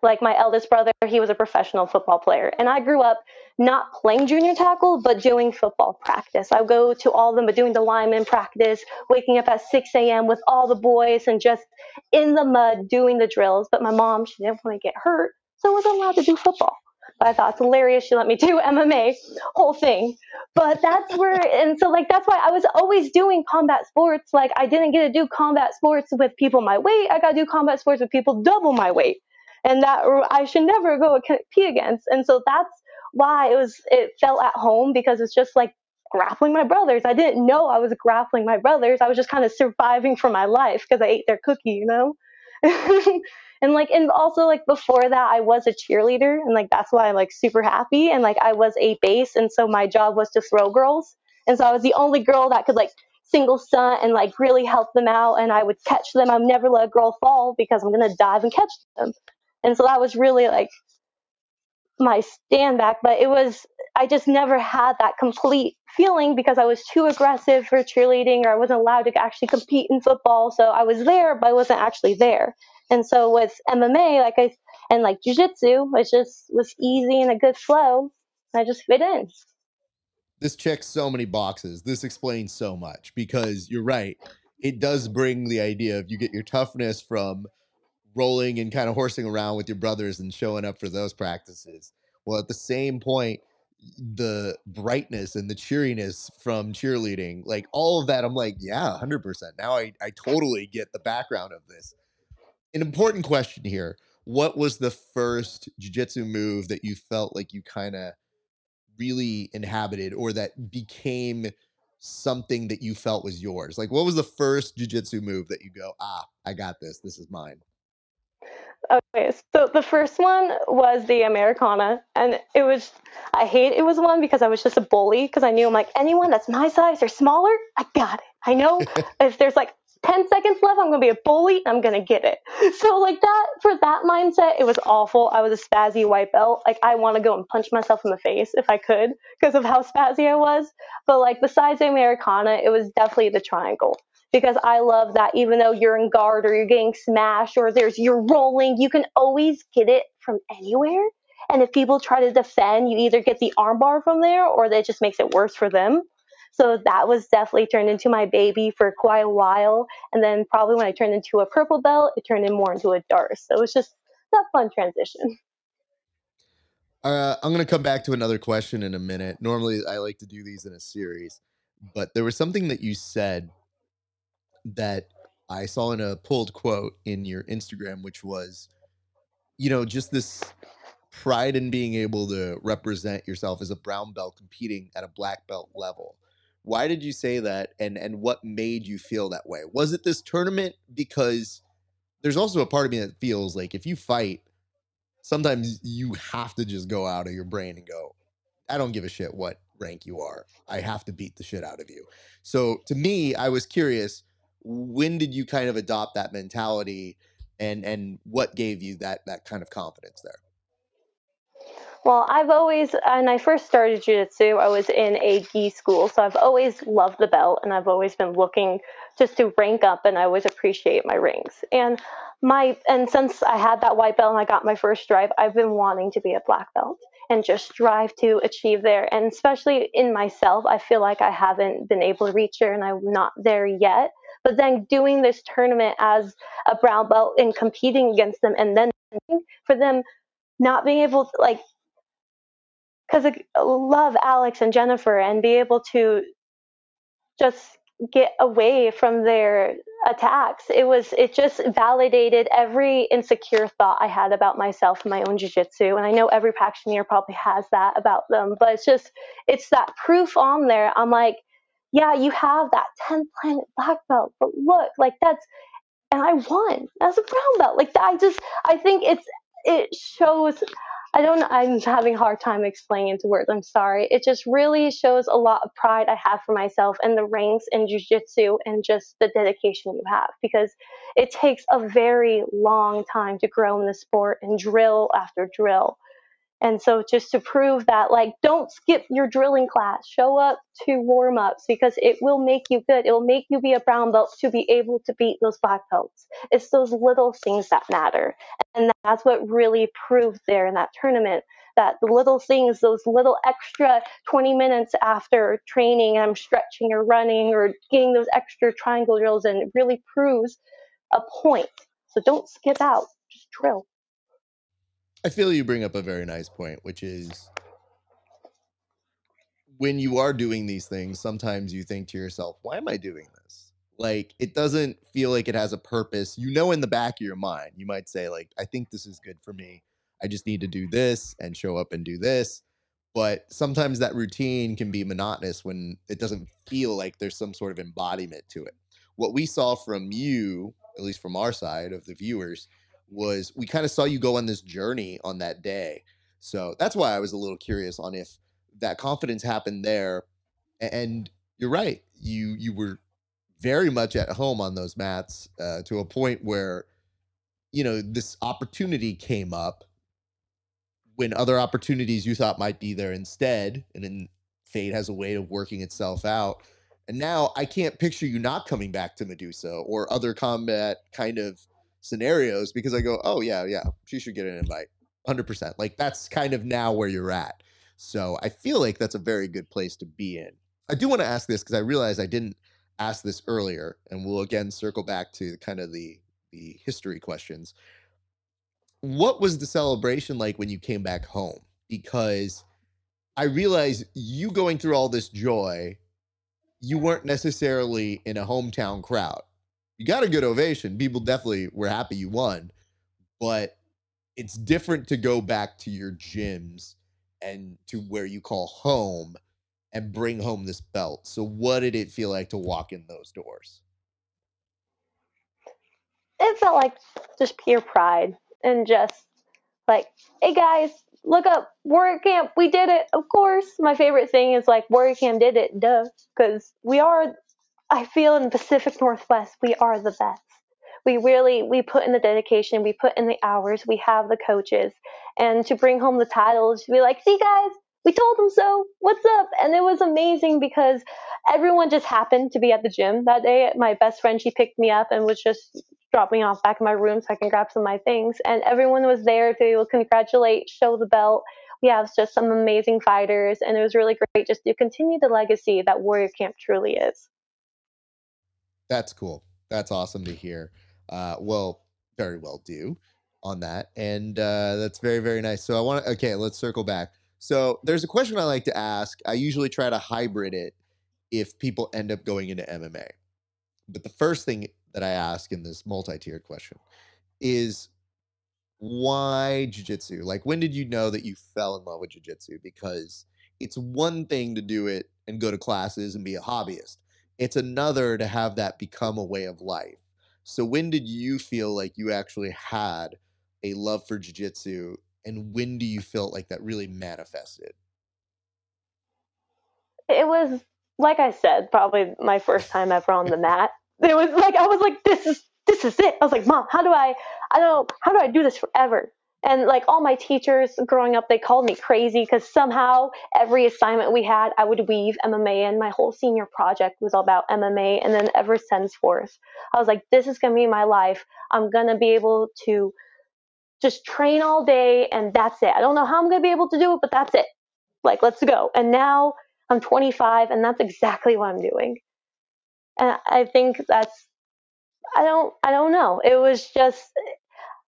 Like my eldest brother, he was a professional football player. And I grew up not playing junior tackle, but doing football practice. I would go to all of them, but doing the lineman practice, waking up at 6 a.m. with all the boys and just in the mud doing the drills. But my mom, she didn't want to get hurt, so I wasn't allowed to do football. But I thought it's hilarious. She let me do MMA, whole thing. But that's where, and so like that's why I was always doing combat sports. Like I didn't get to do combat sports with people my weight. I got to do combat sports with people double my weight, and that I should never go compete against. And so that's why it was. It felt at home because it's just like grappling my brothers. I didn't know I was grappling my brothers. I was just kind of surviving for my life because I ate their cookie, you know. and like and also like before that i was a cheerleader and like that's why i'm like super happy and like i was a base and so my job was to throw girls and so i was the only girl that could like single stunt and like really help them out and i would catch them. I'd never let a girl fall because i'm gonna dive and catch them. And so that was really like my stand back but it was i just never had that complete feeling because i was too aggressive for cheerleading or i wasn't allowed to actually compete in football so i was there but i wasn't actually there and so with MMA, like I and like jujitsu, it just was easy and a good flow. I just fit in. This checks so many boxes. This explains so much because you're right. It does bring the idea of you get your toughness from rolling and kind of horsing around with your brothers and showing up for those practices. Well, at the same point, the brightness and the cheeriness from cheerleading, like all of that, I'm like, yeah, 100%. Now I, I totally get the background of this an important question here. What was the first jujitsu move that you felt like you kind of really inhabited or that became something that you felt was yours? Like, what was the first jujitsu move that you go, ah, I got this. This is mine? Okay, so the first one was the Americana, and it was I hate it was one because I was just a bully because I knew I'm like anyone that's my size or smaller, I got it. I know if there's like 10 seconds left, I'm gonna be a bully, and I'm gonna get it. So like that for that mindset, it was awful. I was a spazzy white belt. Like I wanna go and punch myself in the face if I could because of how spazzy I was. But like besides the Americana, it was definitely the triangle. Because I love that even though you're in guard or you're getting smashed or there's you're rolling, you can always get it from anywhere. And if people try to defend, you either get the armbar from there or that just makes it worse for them. So that was definitely turned into my baby for quite a while. And then probably when I turned into a purple belt, it turned in more into a Darce. So it was just that fun transition. Uh, I'm going to come back to another question in a minute. Normally, I like to do these in a series, but there was something that you said that I saw in a pulled quote in your Instagram, which was, you know, just this pride in being able to represent yourself as a brown belt competing at a black belt level. Why did you say that and and what made you feel that way? Was it this tournament because there's also a part of me that feels like if you fight sometimes you have to just go out of your brain and go I don't give a shit what rank you are. I have to beat the shit out of you. So to me, I was curious, when did you kind of adopt that mentality and and what gave you that that kind of confidence there? Well, I've always, when I first started jiu-jitsu, I was in a gi school, so I've always loved the belt, and I've always been looking just to rank up, and I always appreciate my rings. And my, and since I had that white belt and I got my first stripe, I've been wanting to be a black belt and just strive to achieve there. And especially in myself, I feel like I haven't been able to reach there, and I'm not there yet. But then doing this tournament as a brown belt and competing against them, and then for them not being able to like because I love Alex and Jennifer and be able to just get away from their attacks. It was it just validated every insecure thought I had about myself and my own jiu-jitsu. And I know every practitioner probably has that about them, but it's just it's that proof on there. I'm like, yeah, you have that 10 planet black belt, but look, like that's and I won as a brown belt. Like I just I think it's it shows I don't know. I'm having a hard time explaining into words. I'm sorry. It just really shows a lot of pride I have for myself and the ranks in jujitsu and just the dedication you have because it takes a very long time to grow in the sport and drill after drill. And so just to prove that, like, don't skip your drilling class. Show up to warm ups because it will make you good. It will make you be a brown belt to be able to beat those black belts. It's those little things that matter. And that's what really proved there in that tournament that the little things, those little extra 20 minutes after training, I'm stretching or running or getting those extra triangle drills and it really proves a point. So don't skip out, just drill. I feel you bring up a very nice point, which is when you are doing these things, sometimes you think to yourself, why am I doing this? Like, it doesn't feel like it has a purpose. You know, in the back of your mind, you might say, like, I think this is good for me. I just need to do this and show up and do this. But sometimes that routine can be monotonous when it doesn't feel like there's some sort of embodiment to it. What we saw from you, at least from our side of the viewers, was we kind of saw you go on this journey on that day. So that's why I was a little curious on if that confidence happened there. And you're right. You you were very much at home on those mats uh, to a point where you know this opportunity came up when other opportunities you thought might be there instead and then fate has a way of working itself out and now i can't picture you not coming back to medusa or other combat kind of scenarios because I go, oh yeah, yeah, she should get an invite, hundred percent. Like that's kind of now where you're at. So I feel like that's a very good place to be in. I do want to ask this because I realized I didn't ask this earlier, and we'll again circle back to kind of the the history questions. What was the celebration like when you came back home? Because I realize you going through all this joy, you weren't necessarily in a hometown crowd you got a good ovation. People definitely were happy you won, but it's different to go back to your gyms and to where you call home and bring home this belt. So, what did it feel like to walk in those doors? It felt like just pure pride and just like, hey guys, look up Warrior Camp. We did it. Of course, my favorite thing is like Warrior Camp did it, duh, because we are I feel in the Pacific Northwest, we are the best. We really we put in the dedication, we put in the hours, we have the coaches, and to bring home the titles, to be like, see guys, we told them so. What's up? And it was amazing because everyone just happened to be at the gym that day. My best friend, she picked me up and was just drop me off back in my room so I can grab some of my things. And everyone was there to congratulate, show the belt. We have just some amazing fighters, and it was really great just to continue the legacy that Warrior Camp truly is. That's cool. That's awesome to hear. Uh, well, very well do on that, and uh, that's very very nice. So I want to okay, let's circle back. So there's a question I like to ask. I usually try to hybrid it if people end up going into MMA. But the first thing that I ask in this multi-tiered question is why jiu-jitsu? Like when did you know that you fell in love with jiu-jitsu? Because it's one thing to do it and go to classes and be a hobbyist it's another to have that become a way of life. So when did you feel like you actually had a love for jiu-jitsu and when do you feel like that really manifested? It was like I said, probably my first time ever on the mat. It was like I was like this is this is it. I was like, "Mom, how do I I don't know, how do I do this forever?" And like all my teachers growing up, they called me crazy because somehow every assignment we had, I would weave MMA in. My whole senior project was all about MMA. And then ever since forth, I was like, this is going to be my life. I'm going to be able to just train all day and that's it. I don't know how I'm going to be able to do it, but that's it. Like, let's go. And now I'm 25 and that's exactly what I'm doing. And I think that's, I don't, I don't know. It was just,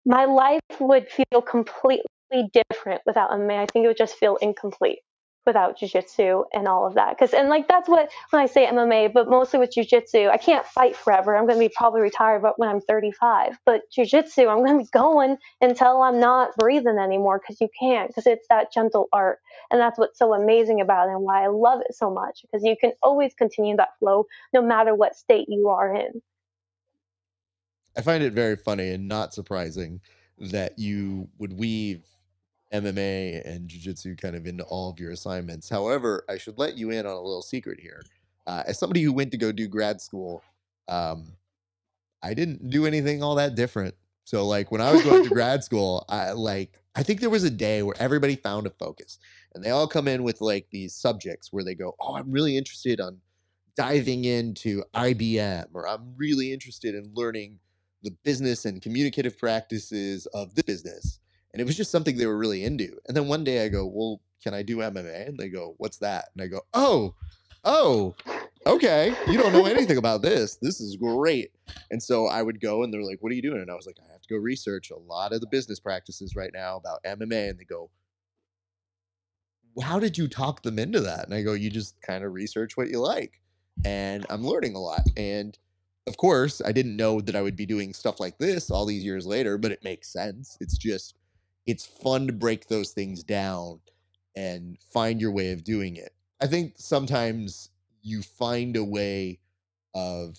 my life would feel completely different without MMA. I think it would just feel incomplete. without jujitsu and all of that. Because and like that's what when I say MMA, but mostly with jujitsu, I can't fight forever. I'm going to be probably retired, but when I'm 35. But jujitsu, I'm going to be going until I'm not breathing anymore because you can't because it's that gentle art, and that's what's so amazing about it and why I love it so much because you can always continue that flow no matter what state you are in. I find it very funny and not surprising that you would weave MMA and jiu-jitsu kind of into all of your assignments. However, I should let you in on a little secret here. Uh, as somebody who went to go do grad school, um, I didn't do anything all that different. So like when I was going to grad school, I like I think there was a day where everybody found a focus and they all come in with like these subjects where they go, "Oh, I'm really interested on diving into IBM or I'm really interested in learning the business and communicative practices of this business." And it was just something they were really into. And then one day I go, Well, can I do MMA? And they go, What's that? And I go, Oh, oh, okay. You don't know anything about this. This is great. And so I would go and they're like, What are you doing? And I was like, I have to go research a lot of the business practices right now about MMA. And they go, How did you talk them into that? And I go, You just kind of research what you like. And I'm learning a lot. And of course, I didn't know that I would be doing stuff like this all these years later, but it makes sense. It's just it's fun to break those things down and find your way of doing it. I think sometimes you find a way of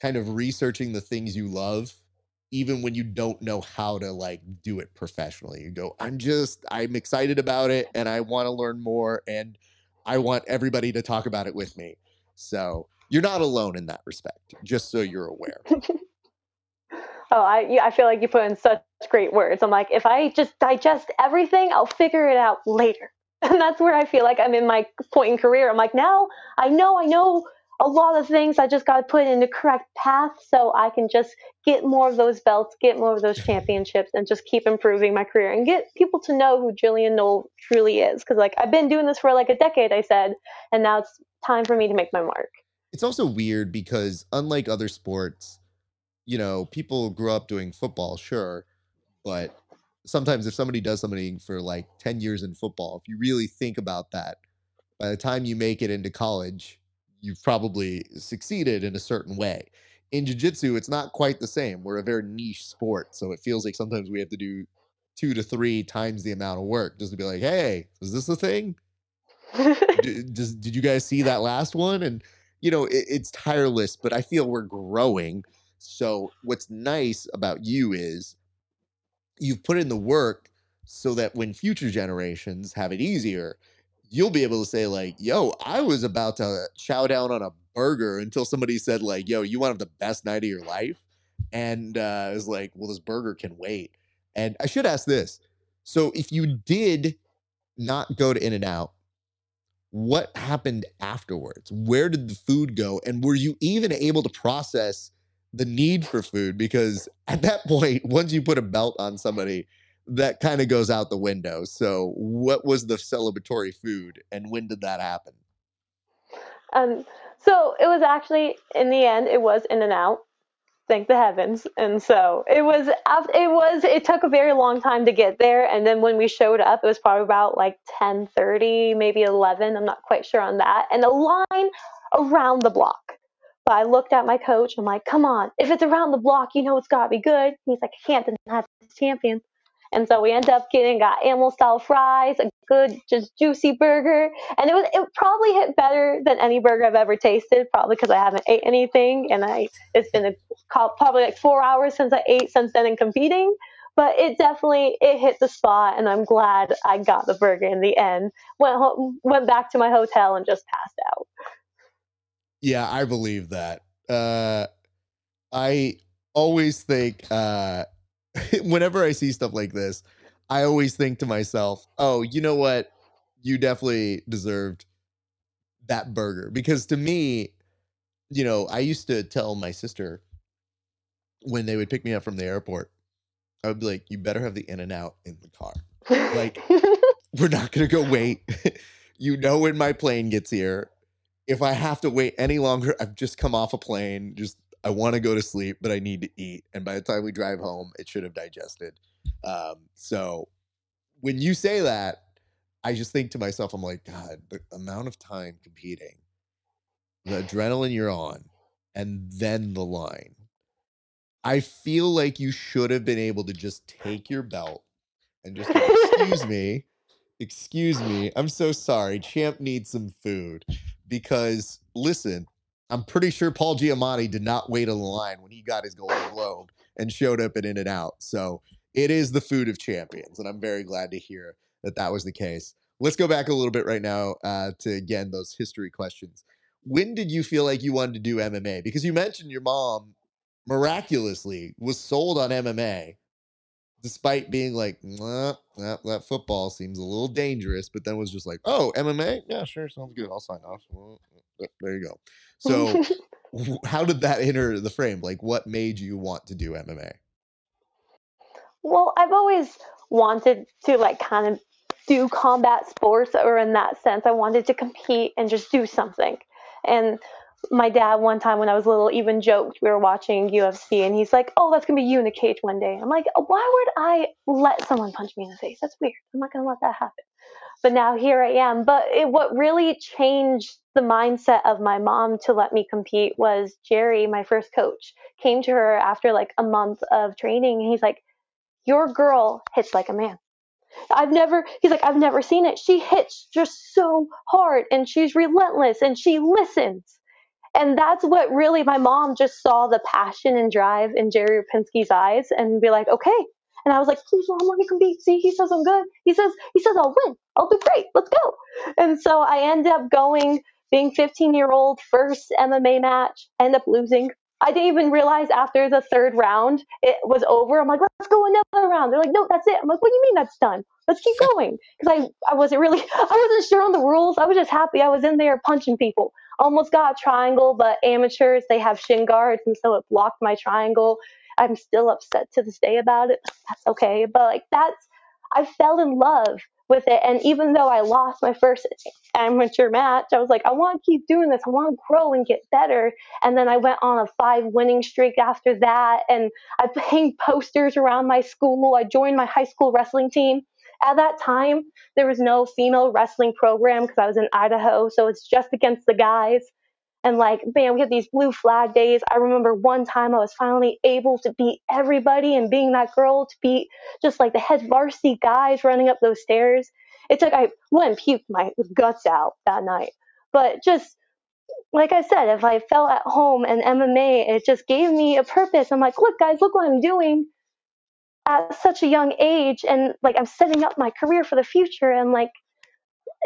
kind of researching the things you love even when you don't know how to like do it professionally. You go, I'm just I'm excited about it and I want to learn more and I want everybody to talk about it with me. So, you're not alone in that respect, just so you're aware. Oh, I I feel like you put in such great words. I'm like, if I just digest everything, I'll figure it out later. And that's where I feel like I'm in my point in career. I'm like, now I know I know a lot of things. I just got to put in the correct path so I can just get more of those belts, get more of those championships, and just keep improving my career and get people to know who Gillian Noll truly is. Because like I've been doing this for like a decade, I said, and now it's time for me to make my mark. It's also weird because unlike other sports, you know, people grew up doing football, sure, but sometimes if somebody does something for like 10 years in football, if you really think about that, by the time you make it into college, you've probably succeeded in a certain way. In jiu-jitsu, it's not quite the same. We're a very niche sport, so it feels like sometimes we have to do two to three times the amount of work just to be like, "Hey, is this a thing? did, does, did you guys see that last one?" And you know, it, it's tireless, but I feel we're growing. So what's nice about you is you've put in the work so that when future generations have it easier, you'll be able to say like, "Yo, I was about to chow down on a burger until somebody said like, "Yo, you want the best night of your life," and uh, I was like, "Well, this burger can wait." And I should ask this: so if you did not go to In and Out, what happened afterwards? Where did the food go? And were you even able to process the need for food because at that point, once you put a belt on somebody, that kind of goes out the window. So, what was the celebratory food, and when did that happen? Um, so it was actually in the end, it was in and out. Thank the heavens. And so it was. It was. It took a very long time to get there, and then when we showed up, it was probably about like ten thirty, maybe eleven. I'm not quite sure on that. And a line around the block. But I looked at my coach. I'm like, come on, if it's around the block, you know it's got to be good. He's like, I can't deny this champion. And so we end up getting got animal style fries, a good just juicy burger, and it was it probably hit better than any burger I've ever tasted. Probably because I haven't ate anything, and I it's been a, probably like four hours since I ate since then in competing. But it definitely it hit the spot, and I'm glad I got the burger in the end. Went home, went back to my hotel, and just passed out. Yeah, I believe that. Uh, I always think uh, whenever I see stuff like this, I always think to myself, "Oh, you know what? You definitely deserved that burger." Because to me, you know, I used to tell my sister when they would pick me up from the airport, I would be like, "You better have the in and out in the car. Like, we're not gonna go wait. you know when my plane gets here if I have to wait any longer, I've just come off a plane. Just I want to go to sleep, but I need to eat. And by the time we drive home, it should have digested. Um, so when you say that, I just think to myself, I'm like, God, the amount of time competing, the adrenaline you're on, and then the line. I feel like you should have been able to just take your belt and just excuse me, excuse me, I'm so sorry. Champ needs some food. Because listen, I'm pretty sure Paul Giamatti did not wait on the line when he got his Golden Globe and showed up at In and Out. So it is the food of champions, and I'm very glad to hear that that was the case. Let's go back a little bit right now uh, to again those history questions. When did you feel like you wanted to do MMA? Because you mentioned your mom miraculously was sold on MMA, despite being like, that, football seems a little dangerous, but then was just like, oh, MMA? Yeah, sure, sounds good. I'll sign off. There you go. So, how did that enter the frame? Like, what made you want to do MMA? Well, I've always wanted to like kind of do combat sports, or in that sense, I wanted to compete and just do something. And my dad, one time when I was little, even joked we were watching UFC, and he's like, "Oh, that's gonna be you in a cage one day." I'm like, "Why would I let someone punch me in the face? That's weird. I'm not gonna let that happen." But now here I am. But it, what really changed the mindset of my mom to let me compete was Jerry, my first coach, came to her after like a month of training, and he's like, your girl hits like a man. I've never, he's like, I've never seen it. She hits just so hard and she's relentless and she listens. And that's what really my mom just saw the passion and drive in Jerry Rapinski's eyes and be like, okay. And I was like, please, mom, let me compete. See, he says I'm good. He says, he says I'll win. I'll do great. Let's go. And so I end up going, being 15 year old, first MMA match, end up losing I didn't even realize after the third round it was over. I'm like, let's go another round. They're like, no, that's it. I'm like, what do you mean that's done? Let's keep going. Because I, I wasn't really, I wasn't sure on the rules. I was just happy I was in there punching people. Almost got a triangle, but amateurs, they have shin guards. And so it blocked my triangle. I'm still upset to this day about it. That's okay. But like, that's, I fell in love with it. And even though I lost my first amateur match, I was like, I want to keep doing this. I want to grow and get better. And then I went on a five winning streak after that. And I hung posters around my school. I joined my high school wrestling team. At that time, there was no female wrestling program because I was in Idaho. So it's just against the guys. And like, man, we had these blue flag days. I remember one time I was finally able to beat everybody and being that girl to beat just like the head varsity guys running up those stairs. It's like I went and puked my guts out that night. But just like I said, if I fell at home and MMA, it just gave me a purpose. I'm like, look, guys, look what I'm doing at such a young age. And like, I'm setting up my career for the future. And like,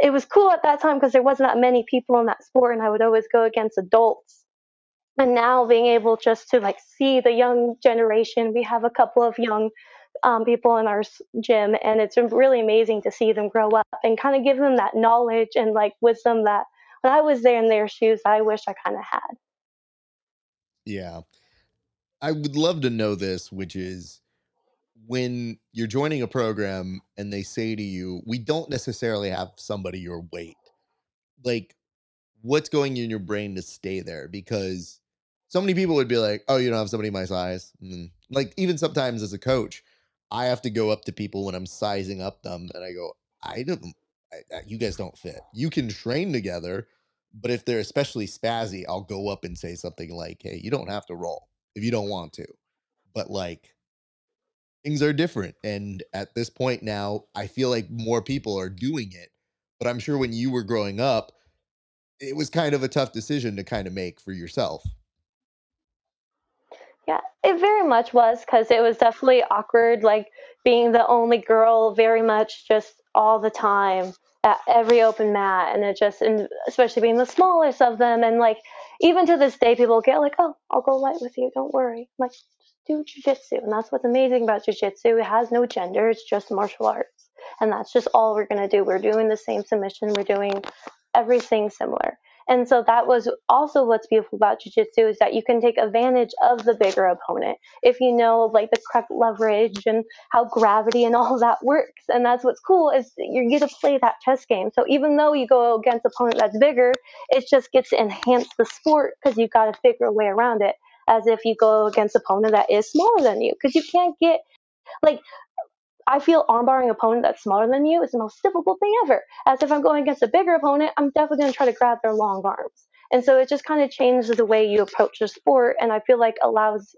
it was cool at that time because there wasn't that many people in that sport and I would always go against adults. And now being able just to like see the young generation, we have a couple of young um, people in our gym and it's really amazing to see them grow up and kind of give them that knowledge and like wisdom that when I was there in their shoes, I wish I kind of had. Yeah. I would love to know this, which is when you're joining a program and they say to you, we don't necessarily have somebody your weight, like what's going in your brain to stay there? Because so many people would be like, oh, you don't have somebody my size. Mm. Like, even sometimes as a coach, I have to go up to people when I'm sizing up them and I go, I don't, I, you guys don't fit. You can train together, but if they're especially spazzy, I'll go up and say something like, hey, you don't have to roll if you don't want to. But like, things are different. And at this point now, I feel like more people are doing it. But I'm sure when you were growing up, it was kind of a tough decision to kind of make for yourself. Yeah, it very much was because it was definitely awkward, like being the only girl very much just all the time at every open mat. And it just, and especially being the smallest of them. And like, even to this day, people get like, oh, I'll go light with you. Don't worry. I'm like, do jujitsu. And that's what's amazing about jujitsu. It has no gender, it's just martial arts. And that's just all we're going to do. We're doing the same submission, we're doing everything similar. And so that was also what's beautiful about jujitsu is that you can take advantage of the bigger opponent if you know like the correct leverage and how gravity and all that works. And that's what's cool is you get to play that chess game. So even though you go against opponent that's bigger, it just gets to enhance the sport because you've got to figure a way around it as if you go against opponent that is smaller than you because you can't get like I feel armbarring an opponent that's smaller than you is the most difficult thing ever. As if I'm going against a bigger opponent, I'm definitely going to try to grab their long arms. And so it just kind of changes the way you approach the sport, and I feel like allows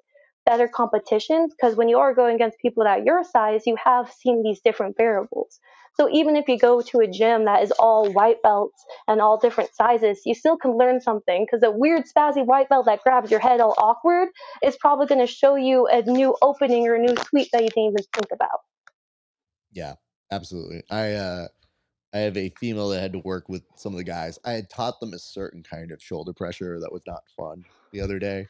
better competitions because when you are going against people that your size, you have seen these different variables. So even if you go to a gym that is all white belts and all different sizes, you still can learn something because a weird spazzy white belt that grabs your head all awkward is probably going to show you a new opening or a new sweep that you didn't even think about. Yeah, absolutely. I uh I have a female that had to work with some of the guys. I had taught them a certain kind of shoulder pressure that was not fun the other day.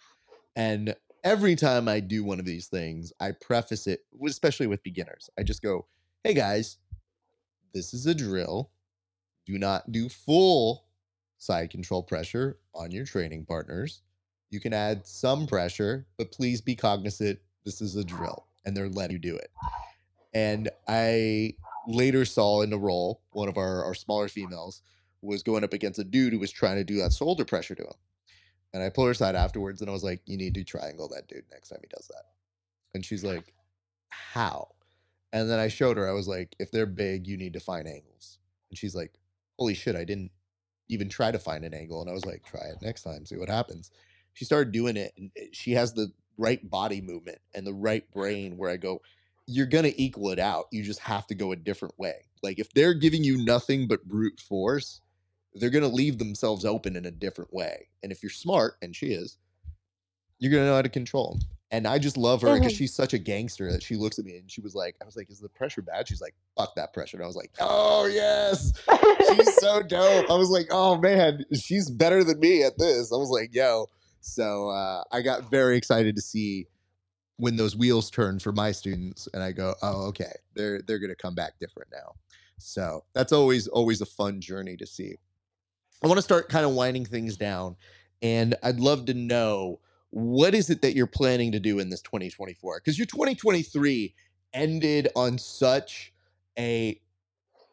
And every time I do one of these things, I preface it, especially with beginners. I just go, hey guys, this is a drill. Do not do full side control pressure on your training partners. You can add some pressure, but please be cognizant this is a drill and they're letting you do it. And I later saw in the role, one of our, our smaller females was going up against a dude who was trying to do that shoulder pressure to him. And I pulled her aside afterwards and I was like, you need to triangle that dude next time he does that. And she's like, how? And then I showed her, I was like, if they're big, you need to find angles. And she's like, holy shit, I didn't even try to find an angle. And I was like, try it next time, see what happens. She started doing it and eh, she has the right body movement and the right brain where I go, you're going to equal it out. You just have to go a different way. Like if they're giving you nothing but brute force, they're going to leave themselves open in a different way. And if you're smart, and she is, you're going to know how to control them. And I just love her because mm-hmm. she's such a gangster that she looks at me and she was like, I was like, is the pressure bad? She's like, fuck that pressure. And I was like, oh, yes. she's so dope. I was like, oh, man, she's better than me at this. I was like, yo. So uh, I got very excited to see when those wheels turn for my students and I go, oh, okay, they're they're gonna come back different now. So that's always always a fun journey to see. I want to start kind of winding things down, and I'd love to know what is it that you're planning to do in this 2024? Because your 2023 ended on such a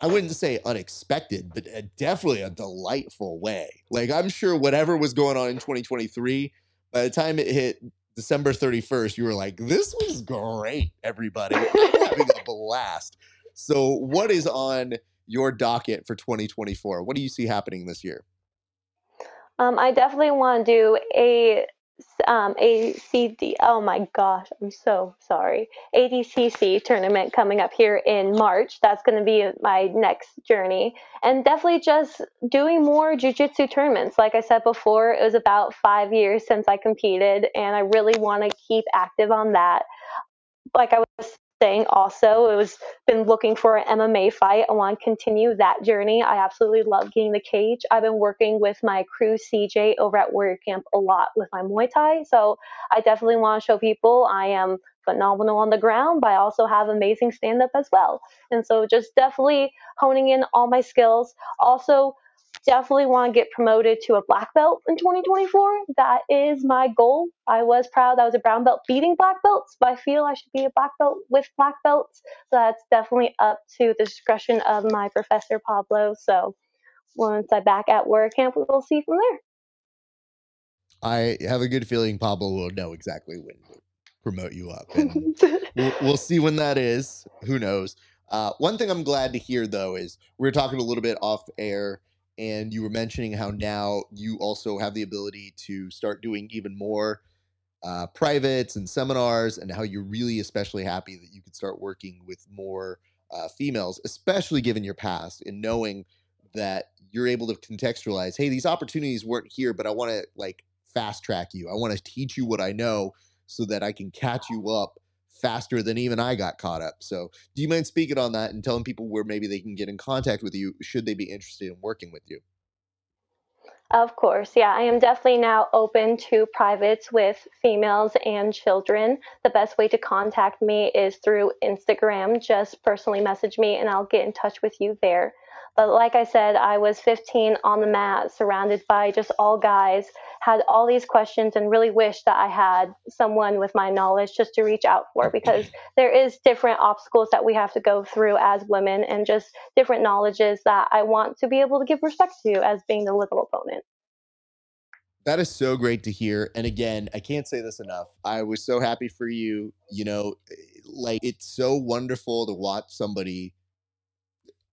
I wouldn't say unexpected, but a, definitely a delightful way. Like I'm sure whatever was going on in 2023, by the time it hit December 31st, you were like, this was great, everybody. having a blast. So, what is on your docket for 2024? What do you see happening this year? Um, I definitely want to do a um, ACD. Oh my gosh, I'm so sorry. ADCC tournament coming up here in March. That's going to be my next journey. And definitely just doing more jujitsu tournaments. Like I said before, it was about five years since I competed, and I really want to keep active on that. Like I was thing also. It was been looking for an MMA fight. I want to continue that journey. I absolutely love getting the cage. I've been working with my crew CJ over at Warrior Camp a lot with my Muay Thai. So I definitely want to show people I am phenomenal on the ground, but I also have amazing stand up as well. And so just definitely honing in all my skills. Also definitely want to get promoted to a black belt in 2024. That is my goal. I was proud I was a brown belt beating black belts, but I feel I should be a black belt with black belts. So that's definitely up to the discretion of my professor Pablo. So once I back at Warrior Camp, we'll see from there. I have a good feeling Pablo will know exactly when to promote you up. We'll, we'll see when that is. Who knows? Uh, one thing I'm glad to hear though is we are talking a little bit off air and you were mentioning how now you also have the ability to start doing even more uh, privates and seminars and how you're really especially happy that you could start working with more uh, females especially given your past and knowing that you're able to contextualize hey these opportunities weren't here but i want to like fast track you. I want to teach you what i know so that i can catch you up faster than even I got caught up. So, do you mind speaking on that and telling people where maybe they can get in contact with you should they be interested in working with you? Of course, yeah. I am definitely now open to privates with females and children. The best way to contact me is through Instagram. Just personally message me and I'll get in touch with you there. But like I said, I was 15 on the mat, surrounded by just all guys, had all these questions, and really wished that I had someone with my knowledge just to reach out for because there is different obstacles that we have to go through as women and just different knowledges that I want to be able to give respect to as being the little opponent. That is so great to hear. And again, I can't say this enough. I was so happy for you. You know, eh, like it's so wonderful to watch somebody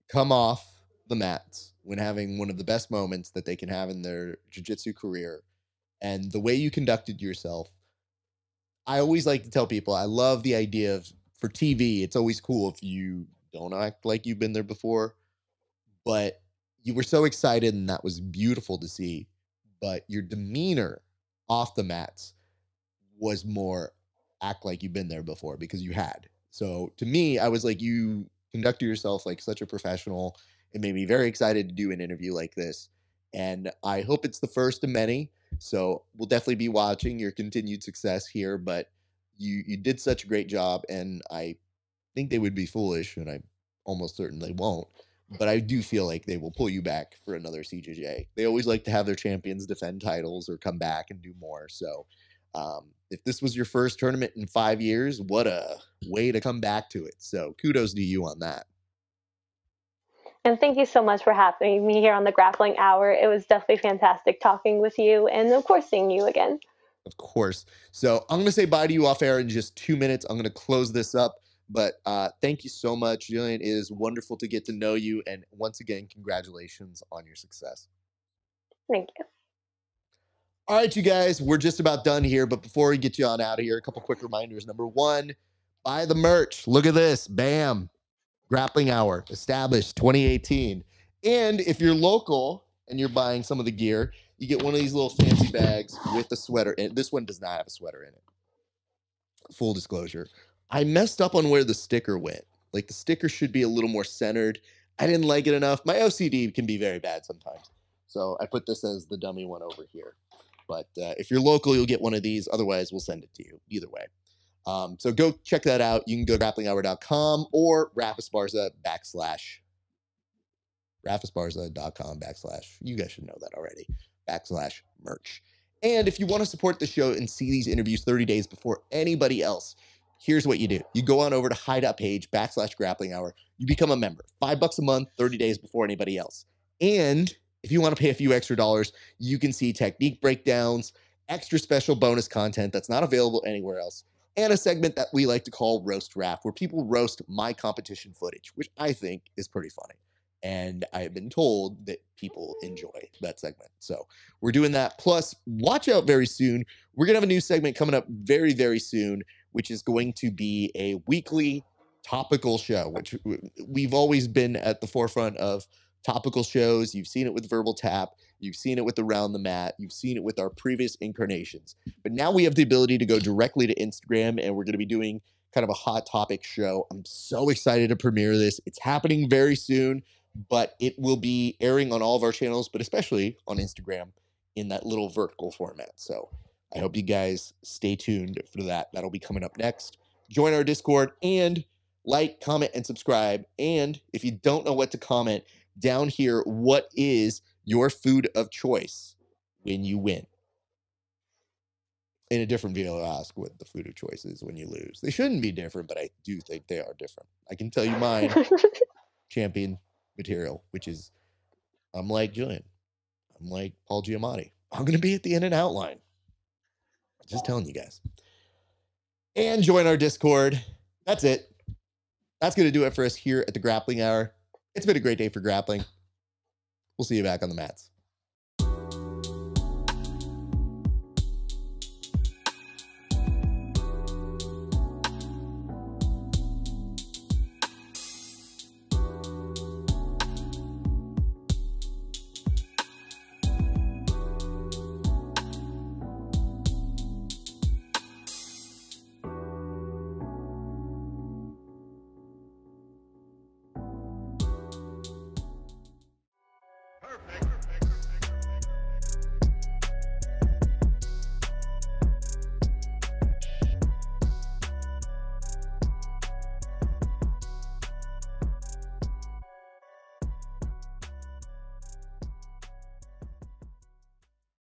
come off the mats when having one of the best moments that they can have in their jiu-jitsu career and the way you conducted yourself. I always like to tell people i love the idea of for tv it's always cool if you don't act like you've been there before but you were so excited and that was beautiful to see but your demeanor off the mats was more act like you've been there before because you had. So to me i was like you conducted yourself like such a professional it made me very excited to do an interview like this. And I hope it's the first of many. So we'll definitely be watching your continued success here. But you you did such a great job, and I think they would be foolish, and I'm almost certain they won't. But I do feel like they will pull you back for another CJJ. They always like to have their champions defend titles or come back and do more. So um, if this was your first tournament in five years, what a way to come back to it. So kudos to you on that. And thank you so much for having me here on the Grappling Hour. It was definitely fantastic talking with you and, of course, seeing you again. Of course. So I'm going to say bye to you off air in just two minutes. I'm going to close this up. But uh, thank you so much, Gillian. It is wonderful to get to know you. And once again, congratulations on your success. Thank you. All right, you guys, we're just about done here. But before we get you on out of here, a couple quick reminders. Number one, buy the merch. Look at this. Bam. Grappling Hour, established 2018. And if you're local and you're buying some of the gear, you get one of these little fancy bags with a sweater. And this one does not have a sweater in it. Full disclosure. I messed up on where the sticker went. Like the sticker should be a little more centered. I didn't like it enough. My OCD can be very bad sometimes. So I put this as the dummy one over here. But uh, if you're local, you'll get one of these. Otherwise, we'll send it to you. Either way. Um, so go check that out. You can go to grapplinghour.com or Rafesparza backslash rafesparza.com backslash. You guys should know that already. Backslash merch. And if you want to support the show and see these interviews 30 days before anybody else, here's what you do. You go on over to hideout page backslash grappling hour. You become a member. Five bucks a month, 30 days before anybody else. And if you want to pay a few extra dollars, you can see technique breakdowns, extra special bonus content that's not available anywhere else and a segment that we like to call Roast Rap, where people roast my competition footage, which I think is pretty funny. And I have been told that people enjoy that segment. So we're doing that. Plus, watch out very soon. We're going to have a new segment coming up very, very soon, which is going to be a weekly topical show, which we've always been at the forefront of topical shows. You've seen it with Verbal Tap. You've seen it with Around the Mat. You've seen it with our previous incarnations. But now we have the ability to go directly to Instagram, and we're going to be doing kind of a hot topic show. I'm so excited to premiere this. It's happening very soon, but it will be airing on all of our channels, but especially on Instagram in that little vertical format. So I hope you guys stay tuned for that. That'll be coming up next. Join our Discord and like, comment, and subscribe. And if you don't know what to comment, down here what is your food of choice when you win. In a different video, I'll ask what the food of choice is when you lose. They shouldn't be different, but I do think they are different. I can tell you mine champion material, which is I'm like Julian. I'm like Paul Giamatti. I'm going to be at the in and out line. Just telling you guys. And join our Discord. That's it. That's going to do it for us here at the Grappling Hour. It's been a great day for grappling. We'll see you back on the mats.